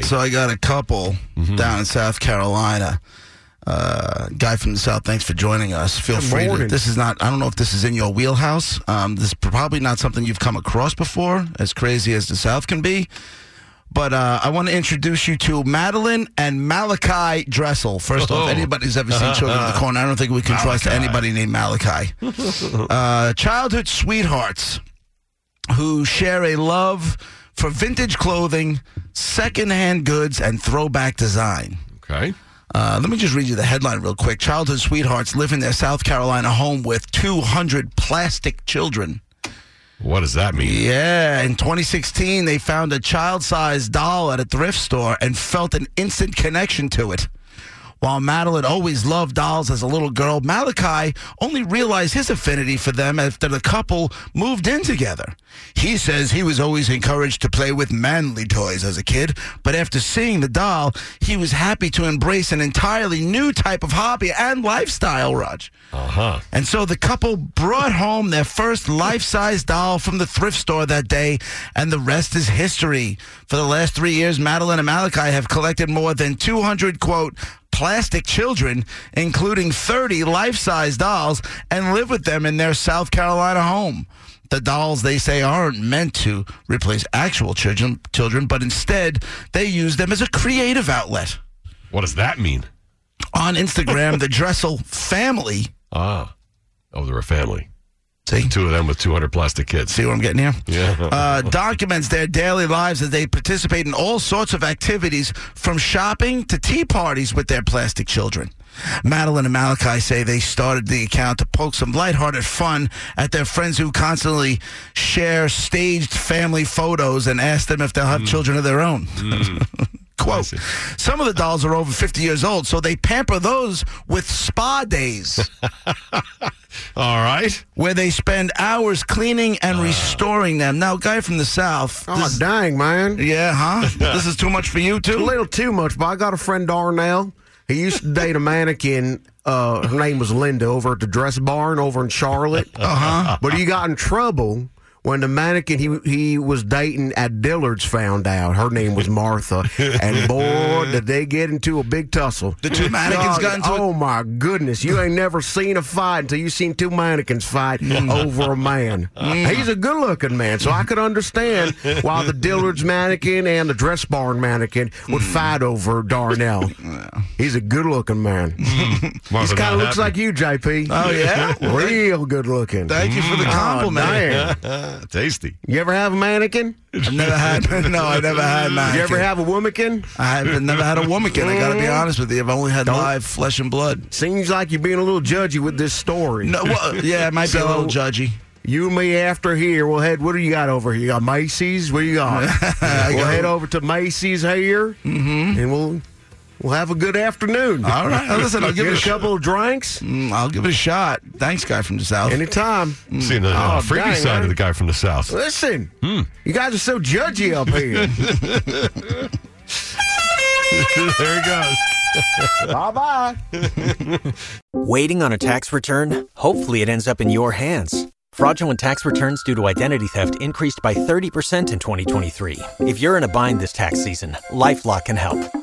So I got a couple Mm-hmm. down in South Carolina. Uh, guy from the South, thanks for joining us. Feel Good free to. This is not, I don't know if this is in your wheelhouse. Um, this is probably not something you've come across before, as crazy as the South can be. But uh, I want to introduce you to Madeline and Malachi Dressel. First off, Oh. anybody's ever seen Children of the Corn, I don't think we can trust anybody named Malachi. uh, childhood sweethearts who share a love for vintage clothing, secondhand goods, and throwback design. Okay. Uh, let me just read you the headline real quick. Childhood sweethearts live in their South Carolina home with 200 plastic children. What does that mean? Yeah, in 2016, they found a child sized doll at a thrift store and felt an instant connection to it. While Madeline always loved dolls as a little girl, Malachi only realized his affinity for them after the couple moved in together. He says he was always encouraged to play with manly toys as a kid, but after seeing the doll, he was happy to embrace an entirely new type of hobby and lifestyle, Raj. Uh huh. And so the couple brought home their first life size doll from the thrift store that day, and the rest is history. For the last three years, Madeline and Malachi have collected more than 200, quote, plastic children, including 30 life size dolls, and live with them in their South Carolina home. The dolls, they say, aren't meant to replace actual children, children, but instead they use them as a creative outlet. What does that mean? On Instagram, the Dressel family, Ah. Oh, they're a family. See, Two of them with 200 plastic kids. see what I'm getting here? Yeah. uh, documents their daily lives as they participate in all sorts of activities, from shopping to tea parties with their plastic children. Madeline and Malachi say they started the account to poke some lighthearted fun at their friends who constantly share staged family photos and ask them if they'll have children of their own. Quote, some of the dolls are over 50 years old, so they pamper those with spa days All right. where they spend hours cleaning and restoring them. Now, guy from the South. Oh, this- dying, man. yeah, huh? this is too much for you too? A too. little too much, but I got a friend, Darnell. He used to date a mannequin. Uh, her name was Linda over at the dress barn over in Charlotte. Uh huh. But he got in trouble when the mannequin he he was dating at Dillard's found out her name was Martha, and boy, did they get into a big tussle. The two mannequins got into? Oh my goodness! You ain't never seen a fight until you seen two mannequins fight Mm. over a man. He's a good-looking man, so I could understand why the Dillard's mannequin and the dress barn mannequin would Mm. fight over Darnell. He's a good-looking man. He kind of looks like you, JP. Oh yeah. Real good-looking. Thank you for the Oh, compliment. Damn. Tasty. You ever have a mannequin? I've never had. No, I never had. You ever have a womankin? I have never had a womankin. I got to be honest with you. I've only had Don't- live flesh and blood. Seems like you're being a little judgy with this story. No, well, yeah, it might be a little judgy. You and me after here. We'll head. What do you got over here? You got Macy's. What do you got? we'll head over to Macy's here, mm-hmm. and we'll we'll have a good afternoon. All right, now listen, I'll give Get it a a shot. couple of drinks Mm, I'll give it a shot. Thanks, guy from the south. anytime. Seeing the uh, Oh, freaky dang, side man. of the guy from the south. Listen, you guys are so judgy up here. there he goes. bye bye. Waiting on a tax return? Hopefully, it ends up in your hands. Fraudulent tax returns due to identity theft increased by 30% in 2023. If you're in a bind this tax season, LifeLock can help.